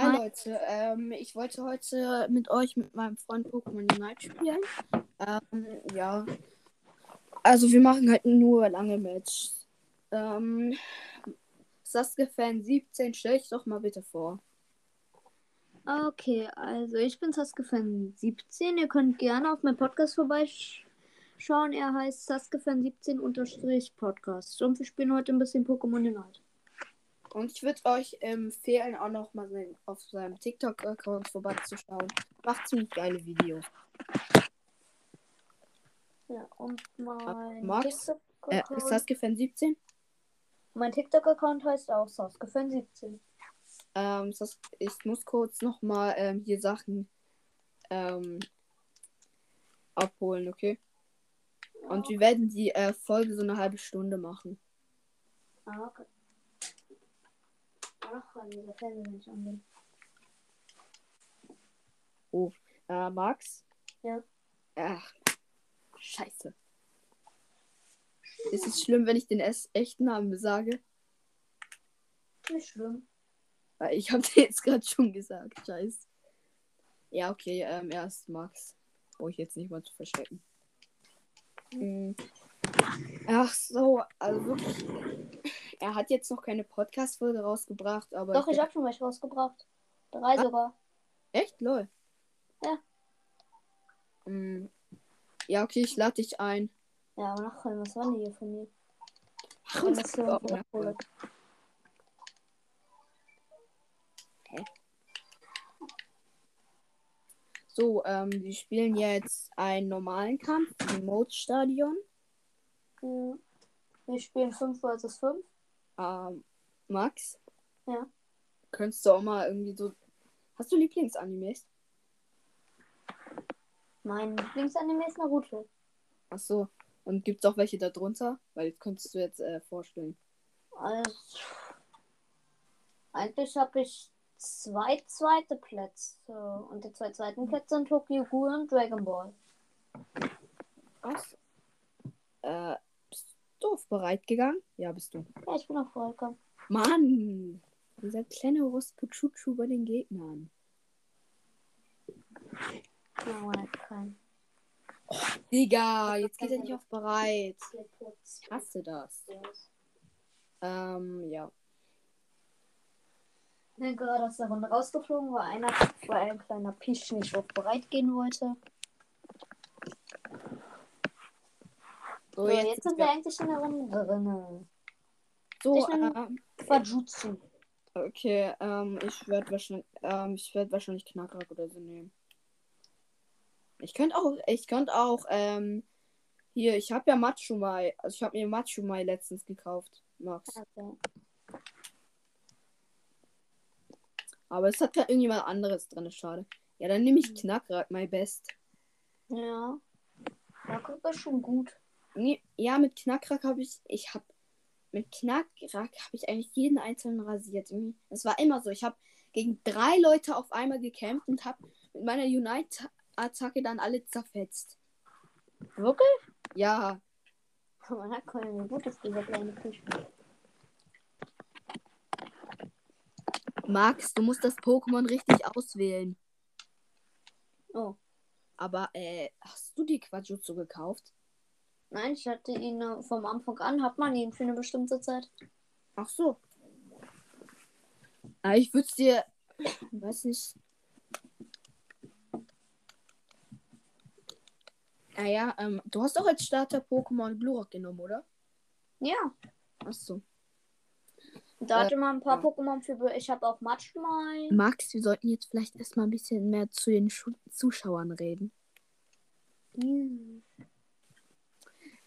Hi. Leute, ähm, ich wollte heute mit euch mit meinem Freund Pokémon Unite spielen. Ähm, ja. Also wir machen halt nur lange Matches. Ähm, Sasuke Fan 17, stell dich doch mal bitte vor. Okay, also ich bin Saskefan 17. Ihr könnt gerne auf meinem Podcast vorbeischauen. Er heißt Saskefan 17 unterstrich Podcast. Und wir spielen heute ein bisschen Pokémon Unite. Und ich würde euch empfehlen, auch noch mal sein, auf seinem TikTok-Account vorbeizuschauen. Macht ziemlich geile Videos. Ja, und mein Max? Äh, TikTok-Account Sasuke Fan 17? mein TikTok-Account heißt auch Saskefan 17. Ähm, Sas ich muss kurz noch mal ähm, hier Sachen ähm, abholen, okay? Und wir werden die äh, Folge so eine halbe Stunde machen. Ah, okay. Ach, an dieser Fernseher nicht angehen. Oh, äh, Max? Ja. Ach, scheiße. Ist es schlimm, wenn ich den echten Namen sage? Nicht schlimm. Weil ich habe dir jetzt gerade schon gesagt, scheiße. Ja, okay, ähm, er ist Max. Brauche ich jetzt nicht mal zu verstecken. Mm. Ach so, also wirklich. Er hat jetzt noch keine Podcast-Folge rausgebracht, aber. Doch, ich hab schon welche rausgebracht. Drei Ah. sogar. Echt? Lol. Ja. Mm. Ja, okay, ich lade dich ein. Ja, aber nachher, was war denn hier von mir? Ach, und das so wieder cool ist. So, ähm, wir spielen jetzt einen normalen Kampf im Mode-Stadion. Wir spielen 5 vs 5. Ähm, Max? Ja. Könntest du auch mal irgendwie so. Hast du Lieblingsanimes? Mein Lieblingsanime ist Naruto. Ach so. Und gibt's auch welche da drunter? Weil das könntest du jetzt äh, vorstellen. Also, eigentlich habe ich zwei zweite Plätze. Und die zwei zweiten Plätze sind Tokyo Ghoul und Dragon Ball. Was? Äh, auf bereit gegangen? Ja, bist du. Ja, ich bin auch vollkommen. Mann! Dieser kleine Rospuchuchu bei den Gegnern. Keinen. Digga, jetzt geht er nicht auf bereit. Ich hasse das. Ähm, ja. Ich bin gerade aus der Runde rausgeflogen, weil einer, weil ein kleiner Pisch nicht auf bereit gehen wollte. So, So, jetzt, jetzt, sind wir eigentlich in der Runde drin. so, ähm, Quajutsu. okay, ähm, ich werde wahrscheinlich, ähm, ich werde wahrscheinlich Knackrack oder so nehmen. Ich könnte auch, ich könnte auch, ähm, hier, ich habe ja Machumai, also ich habe mir Machumai letztens gekauft, Max. Okay. Aber es hat ja irgendjemand anderes drin, schade. Ja, dann nehme ich Mhm. Knackrack, my best. Ja. Ja, das ist schon gut. Nee, ja, mit Knackrack habe ich, ich habe, mit Knackrack habe ich eigentlich jeden einzelnen rasiert. Es war immer so, ich habe gegen drei Leute auf einmal gekämpft und habe mit meiner Unite-Attacke dann alle zerfetzt. Wirklich? Ja, Man hat keine wie gut ist dieser kleine Fisch. Max, du musst das Pokémon richtig auswählen. Oh. Aber, äh, hast du die Quajutsu gekauft? Nein, ich hatte ihn äh, vom Anfang an, hat man ihn für eine bestimmte Zeit. Ach so. Ah, ich würde dir, weiß nicht. Naja, ähm, du hast auch als Starter Pokémon Glurak genommen, oder? Ja. Ach so. Da Äh, hatte man ein paar ja. Pokémon für. Ich habe auch Matschmai. Max, wir sollten jetzt vielleicht erstmal ein bisschen mehr zu den Schu Zuschauern reden. Hm.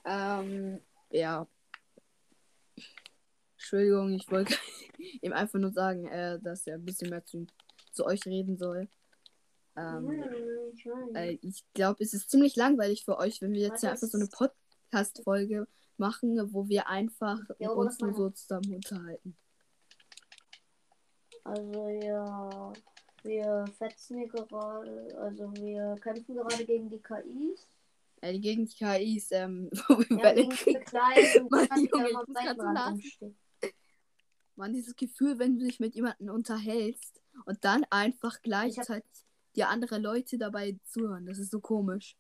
Ähm, ja. Entschuldigung, ich wollte ihm einfach nur sagen, äh, dass er ein bisschen mehr zu, zu euch reden soll. Ähm, äh, ich glaube, es ist ziemlich langweilig für euch, wenn wir jetzt hier einfach so eine Podcast-Folge machen, wo wir einfach aber uns nur so zusammen unterhalten. Also ja, wir fetzen hier gerade, also wir kämpfen gerade gegen die KIs. Äh, gegen die KIs, ähm, wo wir Ja, diese kleinen Mann, Junge, ich muss grad so lachen. rumstehen. Man, dieses Gefühl, wenn du dich mit jemandem unterhältst und dann einfach gleichzeitig die andere Leute dabei zuhören. Das ist so komisch.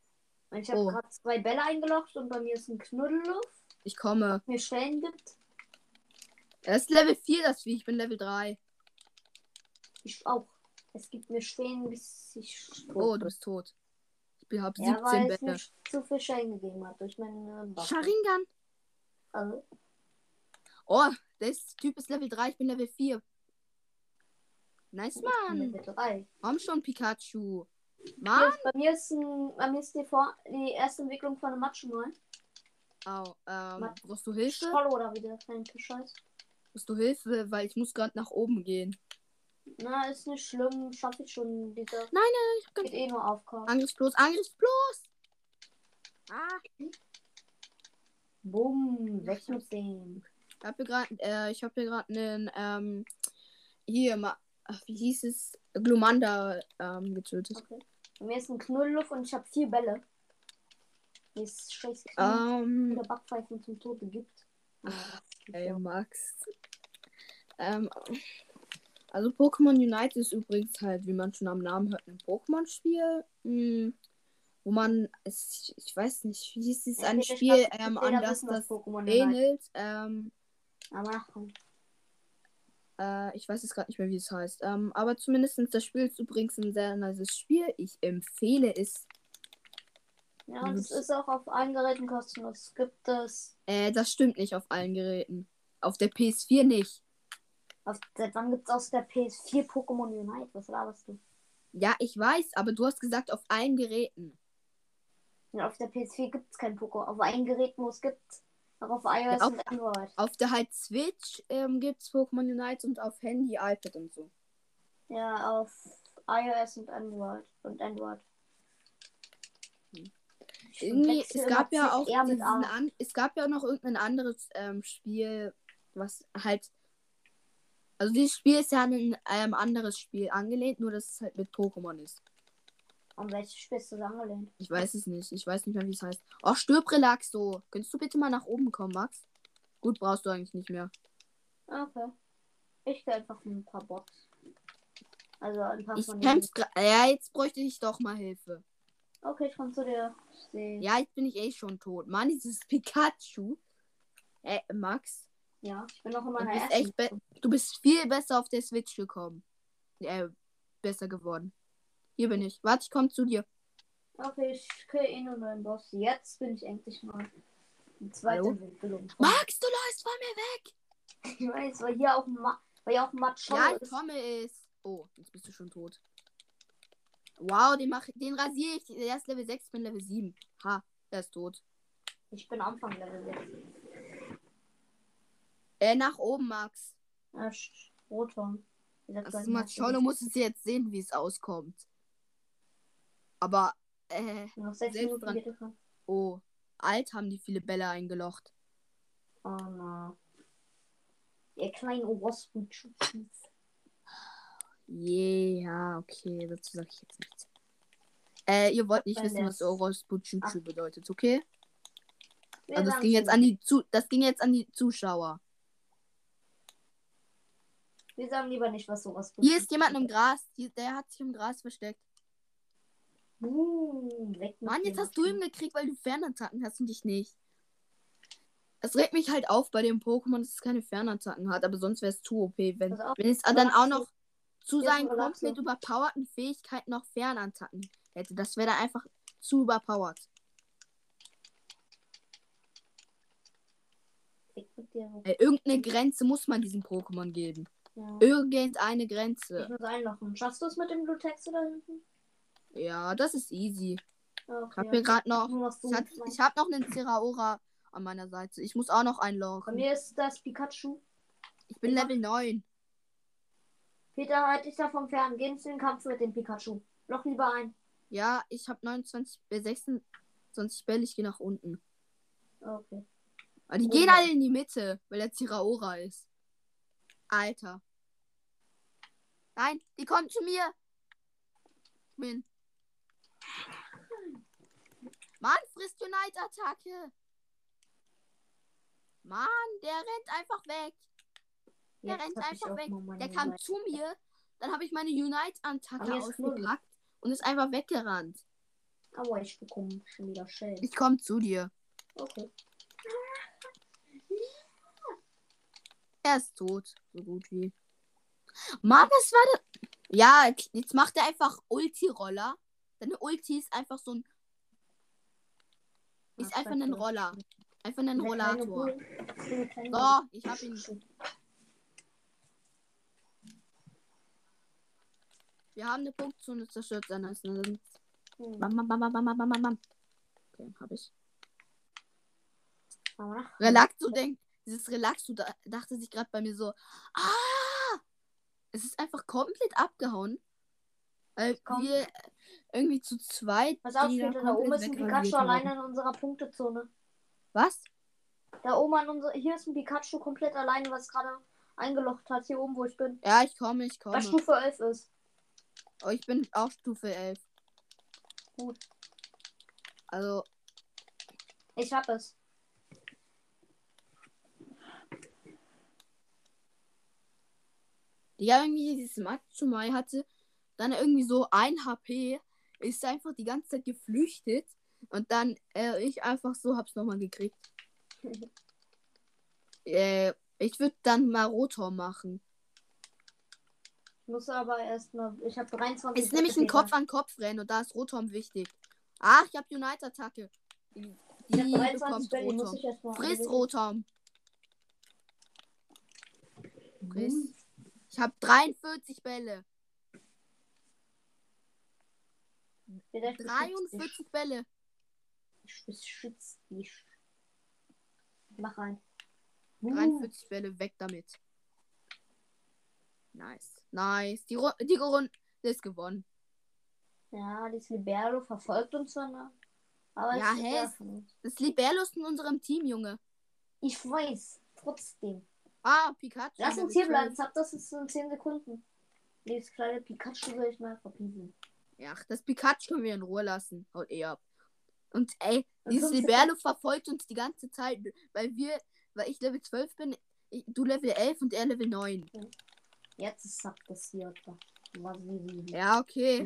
Ich habe Oh. gerade zwei Bälle eingeloggt und bei mir ist ein Knuddelluft, Ich komme. mir Stellen gibt. Er ist Level 4, das Vieh. Ich bin Level 3. Ich auch. Es gibt mir Schwänen, bis ich Oh, du bist tot. Ich habe Ja, 17 weil es Bälle. mir zu viel Schellen gegeben hat durch meine Waffe. Sharingan. Also, Oh, der Typ ist Level 3. Ich bin Level 4. Nice, Mann. Level 3. Komm schon, Pikachu. Mann. bei mir ist, ein, bei mir ist die, Vor die erste Entwicklung von einem Matschmal. Au, ähm, brauchst du Hilfe? Scholle oder wie der kleine Scheiß. Brauchst du Hilfe? Weil ich muss gerade nach oben gehen. Na, ist nicht schlimm. Schaffe ich schon. Dieser Nein, nein, ich hab geht eh nur auf Chaos. Angriffsblos, Angriffsblos. Ah, Bumm, weg mit dem. ich habe hier gerade, äh, ich habe hier gerade einen, ähm, hier, ach, wie hieß es? Glumanda, ähm, getötet. Okay. Bei mir ist ein Knuddelluft und ich habe vier Bälle. Die ist scheiß Knie Ähm, der Backpfeifen zum Tode gibt. Ja, ey, ja. Max. Ähm, also Pokémon Unite ist übrigens halt, wie man schon am Namen hört, ein Pokémon-Spiel. Hm, wo man, es, ich weiß nicht, wie hieß es, ein Spiel, ich ähm, jeder an das ähnelt. Ähm, Aber. Äh, ich weiß jetzt gerade nicht mehr, wie es heißt. Ähm, aber zumindest das Spiel ist übrigens ein sehr nices Spiel. Ich empfehle es. Ja, und es ist auch auf allen Geräten kostenlos. Es gibt es. Äh, das stimmt nicht auf allen Geräten. Auf der PS4 nicht. Auf, seit wann gibt es aus der PS4 Pokémon Unite? Was laberst du? Ja, ich weiß, aber du hast gesagt auf allen Geräten. Ja, auf der PS4 gibt es kein Pokémon. Auf allen Geräten, wo es gibt. Auch auf iOS Ja, auf- und Android. Auf der halt Switch ähm, gibt es Pokémon Unite und auf Handy, iPad und so. Ja, auf iOS und Android. Und Android. Irgendwie, es gab ja auch diesen an, es gab ja noch irgendein anderes ähm, Spiel, was halt. Also dieses Spiel ist ja an ein ähm, anderes Spiel angelehnt, nur dass es halt mit Pokémon ist. Und welches Spiel ist das angelehnt? Ich weiß es nicht. Ich weiß nicht mehr, wie es heißt. Oh, stirb Relaxo. Könntest du bitte mal nach oben kommen, Max? Gut, brauchst du eigentlich nicht mehr. Okay. Ich gehe einfach ein paar Bots. Also ein paar Ich von gra- Ja, jetzt bräuchte ich doch mal Hilfe. Okay, ich komme zu dir. Ja, jetzt bin ich eh schon tot. Mann, dieses Pikachu. Äh, Max, Ja, ich bin noch in du meiner bist ersten. echt du bist viel besser auf der Switch gekommen. Äh, besser geworden. Hier bin ich. Warte, ich komme zu dir. Okay, ich kriege eh nur einen Boss. Jetzt bin ich endlich mal die zweite Hallo? Entwicklung. Max, du läufst von mir weg. Ich weiß, weil hier auch ein Ma weil hier auch ein Matsch Ja, ist. ich komme ist. Oh, jetzt bist du schon tot. Wow, den, mach, den rasiere ich. Der ist Level 6, ich bin Level 7. Ha, der ist tot. Ich bin Anfang Level 6. Äh, nach oben, Max. Ja, Sch- Rothorn. Wie sagt Das man ist mal das? schon, muss es jetzt sehen, wie es auskommt. Aber, äh, Noch sechs Minuten dran. oh, alt haben die viele Bälle eingelocht. Oh no. Ihr kleinen Orospuchus. Yeah, okay, dazu sage ich jetzt nichts. Äh, ihr wollt nicht wissen, was Orospuchuchu bedeutet, okay? Also das ging jetzt an die zu das ging jetzt an die Zuschauer. Wir sagen lieber nicht, was sowas Hier ist jemand im Gras, der hat sich im Gras versteckt. Uh, weg Mann, jetzt hast du ihn gekriegt, weil du Fernattacken hast und ich nicht. Es regt mich halt auf bei dem Pokémon, dass es keine Fernattacken hat, aber sonst wäre es zu OP, wenn, auf, wenn es dann auch noch zu seinen komplett überpowerten Fähigkeiten noch Fernattacken hätte. Das wäre dann einfach zu überpowered. Äh, irgendeine Grenze muss man diesem Pokémon geben. Ja. Irgendeine Ich Grenze. muss einlochen. Schaffst du es mit dem Blutexe da hinten? Ja, das ist easy. Okay. Ich habe hier gerade noch. Ich, hat, ich habe noch einen Zeraora an meiner Seite. Ich muss auch noch Bei einloggen. mir ist das Pikachu. Ich bin Level 9. Peter, halt dich da vom Fern. Gehen zu den Kampf mit dem Pikachu. Loch lieber ein. Ja, ich habe 29, äh, 26 Bälle. Ich gehe nach unten. Okay. Aber die Oh gehen alle in die Mitte, weil der Zeraora ist. Alter. Nein, die kommen zu mir. Bin. Mann, frisst Unite-Attacke. Mann, der rennt einfach weg. Der Jetzt rennt einfach weg. Der kam zu mir dann habe ich meine Unite-Attacke Aber ausgepackt und ist einfach weggerannt. Aua, ich bekomme schon wieder Shell. Ich komme zu dir. Okay. Er ist tot, so gut wie. Mann, was war das? Ja, jetzt macht er einfach Ulti-Roller. Deine Ulti ist einfach so ein. Ist Ach, einfach ein. Roller. Einfach ein Rollator. So, ich hab ihn. Wir haben eine Punktzone zerstört sein lassen. Hm. Bam, bam, bam, bam, bam, bam, bam, bam. Okay, hab ich. Nach- Relaxo denkt, dieses Relaxo da, dachte sich gerade bei mir so, ah! Es ist einfach komplett abgehauen. Weil wir irgendwie zu zweit. Pass auf, Peter, da oben ist ein Pikachu alleine in unserer Punktezone. Was? Da oben an unser, hier ist ein Pikachu komplett alleine, was gerade eingelocht hat, hier oben, wo ich bin. Ja, ich komme, ich komme. Was Stufe 11 ist. Oh, ich bin auf Stufe 11. Gut. Also, Ich hab es. Ja, irgendwie dieses Matsumai hatte dann irgendwie so ein HP, ist einfach die ganze Zeit geflüchtet und dann äh, ich einfach so hab's nochmal gekriegt. äh, ich würde dann mal Rotor machen. Ich muss aber erst mal. Ich habe 23. Es ist nämlich ein. Kopf an Kopf rennen und da ist Rotom wichtig. Ach, ich habe. Die, Ich hab die 23 bekommt Bälle, die muss Rotom. Friss. Rotom. Friss. Ich habe 43 Bälle. Peter, ich beschütze dich. 43 Bälle. Ich beschütze dich. Mach rein. Uh, 43 Bälle, weg damit. Nice. Nice. Die, Ru die Runde ist gewonnen. Ja, das Libero verfolgt uns zwar noch. Aber Ja, es ist hä? Das Liberlo ist in unserem Team, Junge. Ich weiß. Trotzdem. Ah, Pikachu. Lass uns hier bleiben. Sag das ist in 10 Sekunden. Dieses kleine Pikachu soll ich mal verpiesen. Ja, das Pikachu können wir in Ruhe lassen. Haut eh ab. Und ey, dieses 15 Liberlo verfolgt uns die ganze Zeit, weil wir, weil ich Level 12 bin, ich, du Level 11 und er Level 9. Jetzt ist Sack das hier. Ja, okay.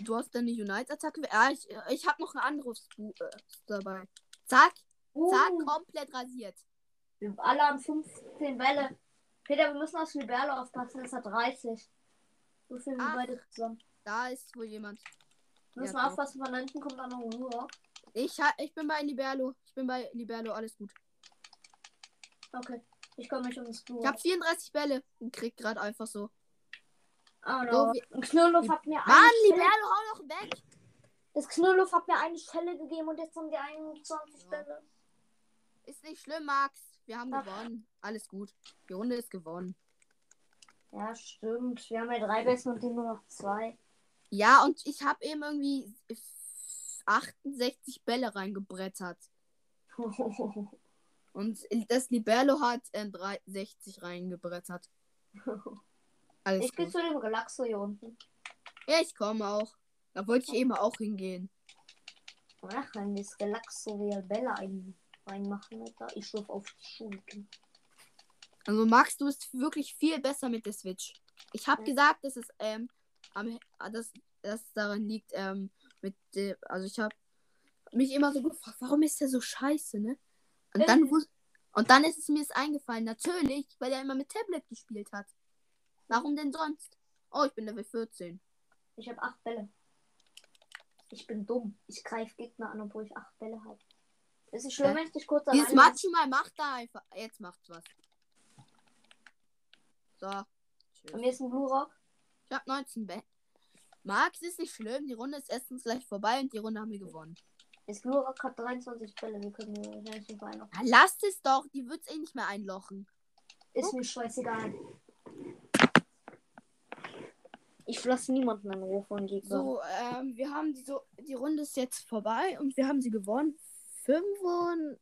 Du hast deine Unite-Attacke. Ah, ich, ich habe noch ein anderes Bu äh, dabei. Zack, zack, Uh, komplett rasiert. Wir alle haben 15 Bälle. Peter, wir müssen aufs Liberlo aufpassen. Das hat 30. So viel wie beide zusammen. Da ist wohl jemand. Wir müssen Ja, aufpassen, von hinten kommt auch noch ein Uhr. Ich, ich bin bei Liberlo. Ich bin bei Liberlo, alles gut. Okay. Ich komme mich um das Uhr. Ich habe 34 Bälle und krieg gerade einfach so. Oh So no. Ein Knurrluff hat mir Mann, Liberlo, hau doch weg! Das Knurrluff hat mir eine Stelle gegeben und jetzt haben die 21 Ja. Bälle. Ist nicht schlimm, Max. Wir haben Ach. gewonnen. Alles gut. Die Runde ist gewonnen. Ja, stimmt. Wir haben ja drei Besten und die nur noch zwei. Ja, und ich habe eben irgendwie 68 Bälle reingebrettert. Und das Liberlo hat äh, 60 reingebrettert. Alles ich gehe gut. zu dem Relaxo hier unten. Ja, ich komme auch. Da wollte ich eben auch hingehen. Ach, wenn das Relaxo Real Bella ein, reinmachen, Alter. Ich schwör auf die Schulden. Also Max, du bist wirklich viel besser mit der Switch. Ich habe Ja. gesagt, dass es ähm, am, dass, dass es daran liegt, ähm, mit der, also ich habe mich immer so gefragt, warum ist der so scheiße, ne? Und dann und dann ist es mir jetzt eingefallen, natürlich, weil er immer mit Tablet gespielt hat. Warum denn sonst? Oh, ich bin Level 14. Ich habe acht Bälle. Ich bin dumm. Ich greife Gegner an, obwohl ich acht Bälle habe. Ist es schlimm, Hä? wenn ich dich kurz Dieses alleine Machu mal macht da einfach. Jetzt macht's was. So. Bei Tschüss. mir ist ein Blue Rock. Ich hab 19 Bett. Max ist nicht schlimm. Die Runde ist erstens gleich vorbei und die Runde haben wir gewonnen. Das Blue Rock hat 23 Bälle. Wir können hier wahrscheinlich nicht noch. Ja, lasst es doch. Die wird's eh nicht mehr einlochen. Ist mir scheißegal. Ich lasse niemanden in Ruhe von Gegner. So, ähm, wir haben die, so, die Runde ist jetzt vorbei und wir haben sie gewonnen. 35.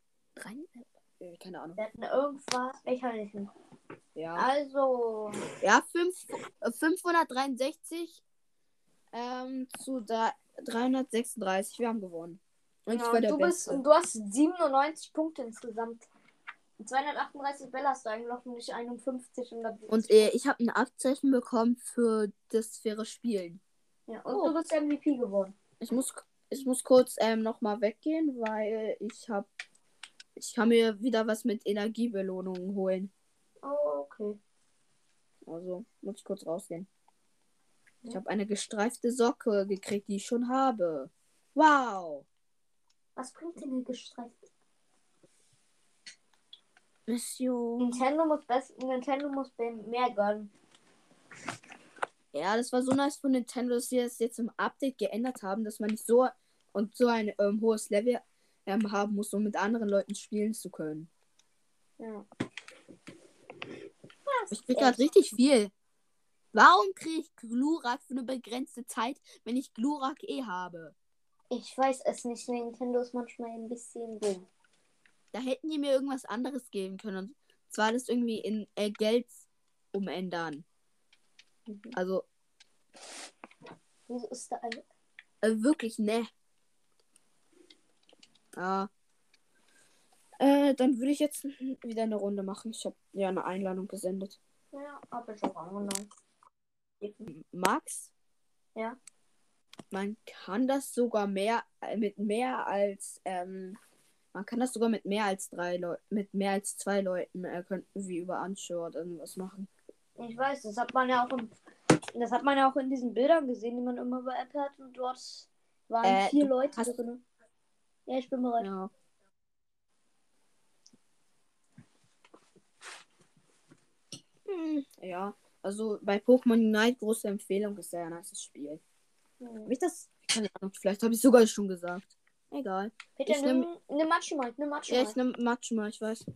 Äh, keine Ahnung. Wir hatten irgendwas lächerliches. Ja. Also, Ja, fünf, äh, 563 ähm, zu drei- 336. Wir haben gewonnen. Und ich ja, war der du bist Beste. und du hast 97 Punkte insgesamt. 238 Bälle hast du eingeloggt und nicht 51 und. Und äh, ich habe ein Abzeichen bekommen für das faire Spielen. Ja, und Oh. du bist MVP geworden. Ich muss, ich muss kurz ähm, nochmal weggehen, weil ich habe. Ich kann mir wieder was mit Energiebelohnungen holen. Oh, okay. Also muss ich kurz rausgehen. Ich habe eine gestreifte Socke gekriegt, die ich schon habe. Wow. Was bringt denn eine gestreift? Mission. Nintendo muss, best Nintendo muss mehr gönnen. Ja, das war so nice von Nintendo, dass sie das jetzt im Update geändert haben, dass man nicht so und so ein ähm, hohes Level ähm, haben muss, um mit anderen Leuten spielen zu können. Ja. Ich krieg gerade richtig viel. Warum kriege ich Glurak für eine begrenzte Zeit, wenn ich Glurak eh habe? Ich weiß es nicht. Nintendo ist manchmal ein bisschen dumm. Da hätten die mir irgendwas anderes geben können. Und zwar das irgendwie in äh, Geld umändern. Mhm. Also Wieso ist da eine. äh, wirklich ne. Ja. Äh, dann würde ich jetzt wieder eine Runde machen. Ich habe ja eine Einladung gesendet. Ja, hab ich auch angenommen. Max? Ja. Man kann das sogar mehr äh, mit mehr als ähm, man kann das sogar mit mehr als drei Leuten, mit mehr als zwei Leuten äh, könnten wir über Anschau oder irgendwas machen. Ich weiß, das hat man ja auch in, das hat man ja auch in diesen Bildern gesehen, die man immer bei App hat und dort waren Äh, vier Leute hast- drin. Ja, ich bin bereit. Ja. Hm, ja, also bei Pokémon Unite große Empfehlung ist sehr ein nice Spiel. Hm. Hab ich das? Keine Ahnung, vielleicht habe ich sogar schon gesagt. Egal. Peter, Ich nimm, nimm Matschumai, nimm Matschumai. Ja, ich nehme Machumai, ich weiß.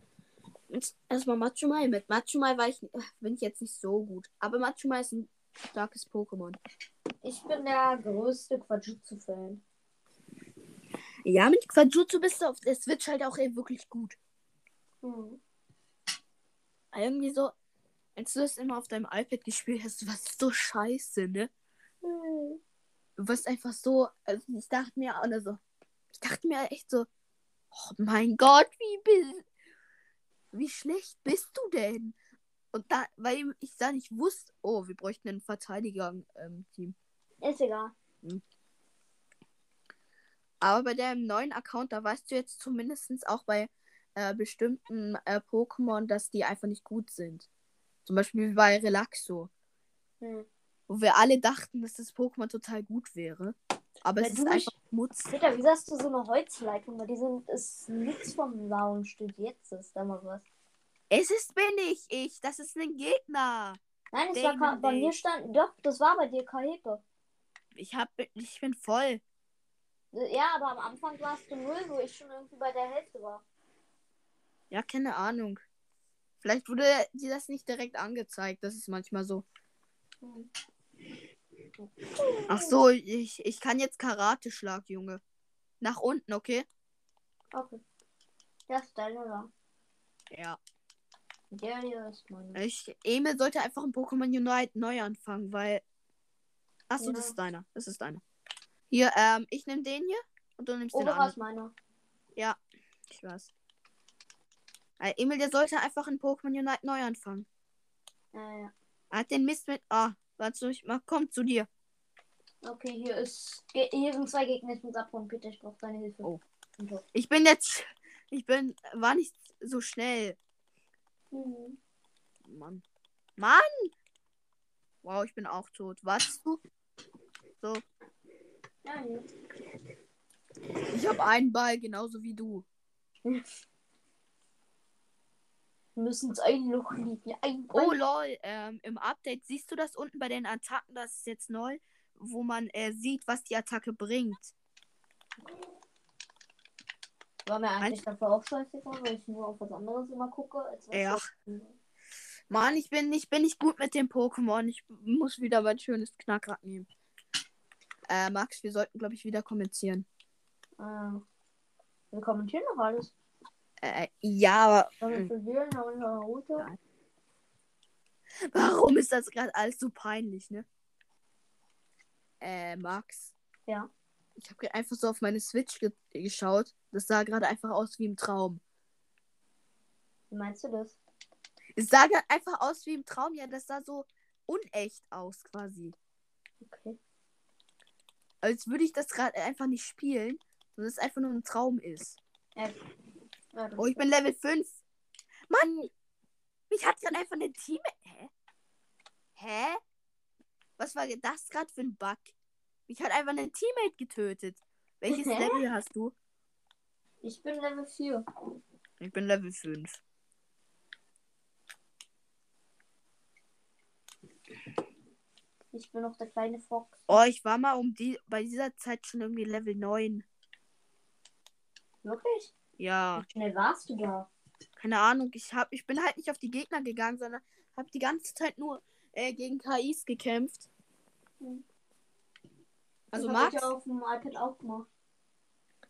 Erstmal Machumai. Mit Machumai war ich, bin ich jetzt nicht so gut. Aber Machumai ist ein starkes Pokémon. Ich bin der größte Quajutsu-Fan. Ja, mit Quajutsu bist du auf der Switch halt auch ey, wirklich gut. Hm. Irgendwie so, als du das immer auf deinem iPad gespielt hast, du warst so scheiße, ne? Hm. Du warst einfach so, also ich dachte mir, oder so, ich dachte mir echt so, oh mein Gott, wie, bi- wie schlecht bist du denn? Und da, weil ich da nicht wusste, oh, wir bräuchten ein Verteidiger-Team. Ist egal. Aber bei deinem neuen Account, da weißt du jetzt zumindest auch bei äh, bestimmten äh, Pokémon, dass die einfach nicht gut sind. Zum Beispiel bei Relaxo, Hm. wo wir alle dachten, dass das Pokémon total gut wäre. Aber Weil es ist einfach Schmutz. Peter, wieso hast du so eine Holzleitung? Weil die sind, ist nichts vom Lounge. Jetzt ist da mal was. Es ist bin ich, ich. Das ist ein Gegner. Nein, es war bei mir stand, doch, das war bei dir Kahepe. Ich hab, ich bin voll. Ja, aber am Anfang warst du null, wo ich schon irgendwie bei der Hälfte war. Ja, keine Ahnung. Vielleicht wurde dir das nicht direkt angezeigt. Das ist manchmal so. Hm. Ach so, ich, ich kann jetzt Karate-Schlag, Junge. Nach unten, okay? Okay. Das ist deine da. Ja. Der hier ist meine. Ich, Emil sollte einfach ein Pokémon Unite neu anfangen, weil. Achso, Ja. das ist deiner. Das ist deiner. Hier, ähm, ich nehme den hier und du nimmst den Oberer anderen. meiner. Ich weiß. Äh, Emil, der sollte einfach ein Pokémon Unite neu anfangen. Äh, ja. Er hat den Mist mit. Ah, warte, ich mach, komm zu dir. Okay, hier ist. Hier sind zwei Gegner. Ich muss abhauen, Peter. Ich brauche deine Hilfe. Oh. Ich bin jetzt. Ich bin. War nicht so schnell. Mhm. Mann. Mann! Wow, ich bin auch tot. Du? So. Hier. Ich habe einen Ball, genauso wie du. Wir müssen es ein Loch liegen. Ein Oh lol, ähm, im Update siehst du das unten bei den Attacken, das ist jetzt neu, wo man äh, sieht, was die Attacke bringt. War mir eigentlich davor auch scheißegal, weil ich nur auf was anderes immer gucke. Ja. Mann, ich bin, ich bin nicht gut mit dem Pokémon. Ich muss wieder mein schönes Knackrad nehmen. Äh, Max, wir sollten, glaube ich, wieder kommentieren. Äh, wir kommentieren noch alles. Äh, ja, aber Route? Ja. warum ist das gerade alles so peinlich, ne? Äh, Max. Ja. Ich habe einfach so auf meine Switch ge geschaut. Das sah gerade einfach aus wie im Traum. Wie meinst du das? Es sah halt einfach aus wie im Traum. Ja, das sah so unecht aus quasi. Okay. Als würde ich das gerade einfach nicht spielen, sondern es einfach nur ein Traum ist. Ja. Oh, ich bin Level 5. Mann! Mich hat gerade einfach eine Team. Hä? Hä? Was war das gerade für ein Bug? Mich hat einfach ein Teammate getötet. Welches? Level hast du? ich bin Level 4. Ich bin Level 5. Ich bin noch der kleine Fox. Oh, ich war mal um die bei dieser Zeit schon irgendwie Level 9. Wirklich? Ja, Wie schnell warst du da? keine Ahnung. Ich hab, ich bin halt nicht auf die Gegner gegangen, sondern habe die ganze Zeit nur äh, gegen KIs gekämpft. Hm. Also das hab Max, ich auf dem iPad auch gemacht.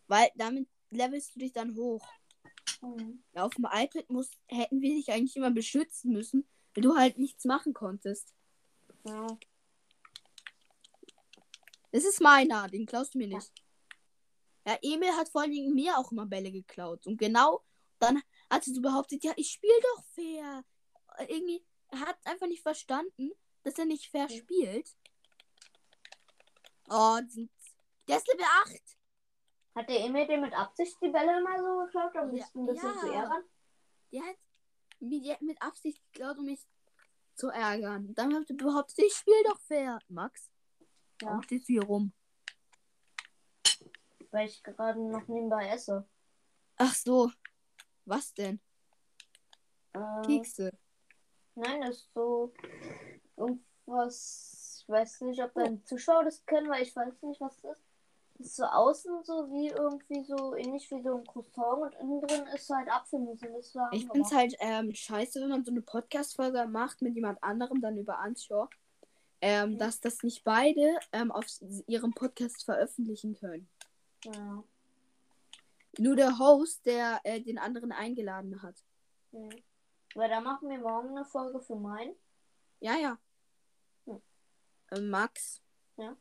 weil damit levelst du dich dann hoch. Mhm. Ja, auf dem iPad muss, hätten wir dich eigentlich immer beschützen müssen, weil du halt nichts machen konntest. Ja. Das ist meiner, den klaust du mir nicht. Ja, Emil hat vor allen Dingen mir auch immer Bälle geklaut. Und genau dann hat sie so behauptet, ja, ich spiele doch fair. Irgendwie, er hat einfach nicht verstanden, dass er nicht fair spielt. Oh, der ist Level 8. Hat der Emil dir mit Absicht die Bälle immer so geklaut, um dich Ja, ein bisschen ja. zu ärgern? Der hat mit, mit Absicht geklaut, um mich zu ärgern. Dann hat er behauptet, ich spiele doch fair. Max, Ja, warum stehst du hier rum? weil ich gerade noch nebenbei esse. Ach so. Was denn? Äh, Kekse. nein, das ist so irgendwas. Ich weiß nicht, ob deine Zuschauer das kennen, weil ich weiß nicht, was das ist. Das ist so außen so wie irgendwie so ähnlich wie so ein Croissant und innen drin ist halt Apfelmus und das war. Ich find's halt ähm, scheiße, wenn man so eine Podcast-Folge macht mit jemand anderem, dann über Anschau, ähm, Mhm. dass das nicht beide ähm, auf ihrem Podcast veröffentlichen können. Ja. Nur der Host, der äh, den anderen eingeladen hat. ja. Weil da machen wir morgen eine Folge für meinen. Ja, ja. Hm. Äh, Max. Ja?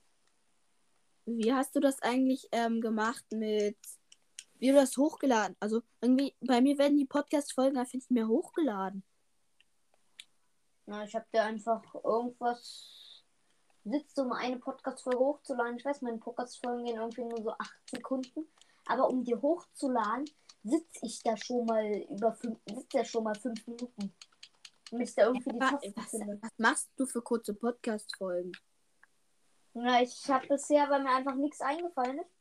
Wie hast du das eigentlich ähm, gemacht mit. Wie du das hochgeladen? Also irgendwie, bei mir werden die Podcast-Folgen einfach nicht mehr hochgeladen. Na, ich habe dir einfach irgendwas sitzt, um eine Podcast-Folge hochzuladen. Ich weiß, meine Podcast-Folgen gehen irgendwie nur so 8 Sekunden. Aber um die hochzuladen, sitze ich da schon mal über fünf, sitze da schon mal 5 Minuten. Und ich da irgendwie die Was, was machst du für kurze Podcast-Folgen? Na, ich habe bisher, weil mir einfach nichts eingefallen ist,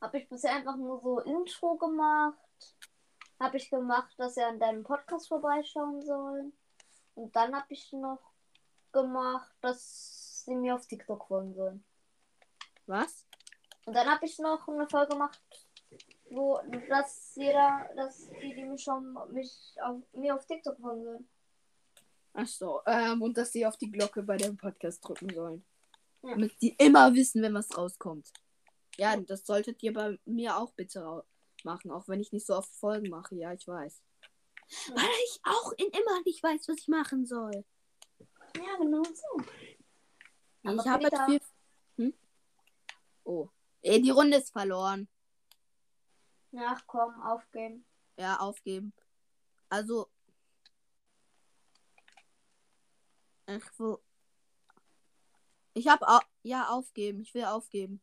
habe ich bisher einfach nur so Intro gemacht. Habe ich gemacht, dass er an deinem Podcast vorbeischauen sollen. Und dann habe ich noch gemacht, dass sie mir auf TikTok folgen sollen. Was? Und dann habe ich noch eine Folge gemacht, wo dass jeder, dass die, die mich schon mich auf, mir auf TikTok folgen sollen. Ach so, ähm, und dass sie auf die Glocke bei dem Podcast drücken sollen. Ja. Damit die immer wissen, wenn was rauskommt. Ja, das solltet ihr bei mir auch bitte machen, auch wenn ich nicht so oft Folgen mache. Ja, ich weiß. Weil ich auch in immer nicht weiß, was ich machen soll. Ja, genau so. Aber ich habe halt viel. Hm? Oh. Ey, die Runde ist verloren. Ach komm, aufgeben. Ja, aufgeben. Also. Ich will. Ich hab au ja aufgeben. Ich will aufgeben.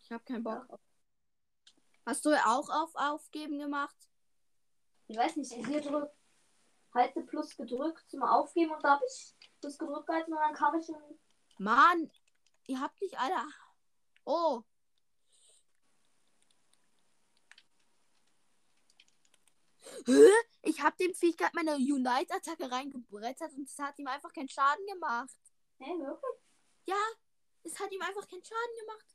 Ich habe keinen Bock. auf- Hast du auch auf aufgeben gemacht? Ich weiß nicht, hier drückt, halte Plus gedrückt zum Aufgeben und da habe ich Plus gedrückt gehalten und dann kam ich in. Mann, ihr habt nicht alle. Oh. Hä? Ich hab dem Viech gerade meine Unite-Attacke reingebrettert und es hat ihm einfach keinen Schaden gemacht. Hä, wirklich? Ja, es hat ihm einfach keinen Schaden gemacht.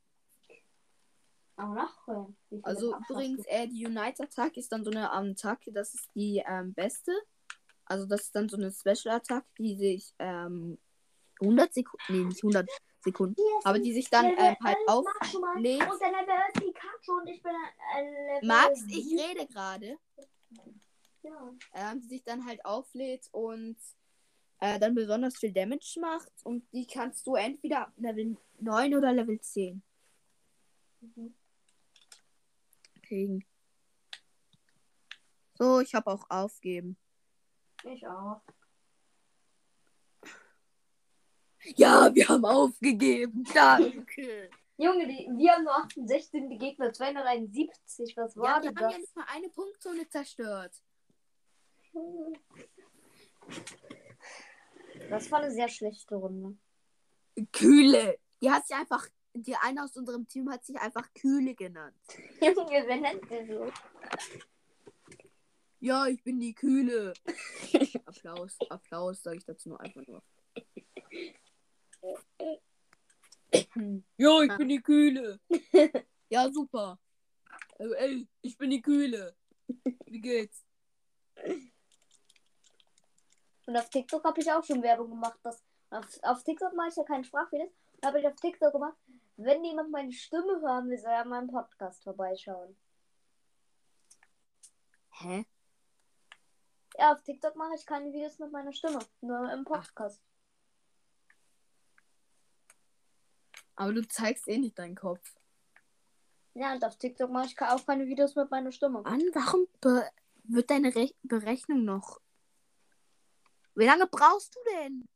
Aber nachholen. Also übrigens, äh, die Unite-Attacke ist dann so eine Attacke, das ist die ähm, beste. Also das ist dann so eine Special-Attacke, die sich ähm, 100 Sekunden, nee, nicht 100 Sekunden, ist aber ein die sich dann ähm, halt 11 auf... Mach schon mal. lädt. Und der Level 11 Pikachu und ich bin ein Level. Max, ich rede gerade. Ja. ähm, die sich dann halt auflädt und äh, dann besonders viel Damage macht. Und die kannst du entweder Level 9 oder Level 10 Mhm. kriegen. So, ich habe auch aufgeben. Ich auch. Ja, wir haben aufgegeben. Danke. Junge, die, wir haben nur 68, die Gegner 271. Was ja, war wir denn haben ja das? nicht mal eine Punktzone zerstört. Das war eine sehr schlechte Runde. Kühle. Die hat sich einfach, die eine aus unserem Team hat sich einfach Kühle genannt. Junge, wer nennt den so? Ja, ich bin die Kühle. Applaus, Applaus, sage ich dazu nur einfach nur. ja, ich bin die Kühle. ja, super. Äh, ey, ich bin die Kühle. Wie geht's? Und auf TikTok habe ich auch schon Werbung gemacht. Dass, auf, auf TikTok mache ich ja keinen Sprachvideos. Habe ich auf TikTok gemacht, wenn jemand meine Stimme hören will, soll er an meinem Podcast vorbeischauen. Hä? Ja, auf TikTok mache ich keine Videos mit meiner Stimme. Nur im Podcast. Aber du zeigst eh nicht deinen Kopf. Ja, und auf TikTok mache ich auch keine Videos mit meiner Stimme. Mann, warum wird deine Re Berechnung noch. Wie lange brauchst du denn?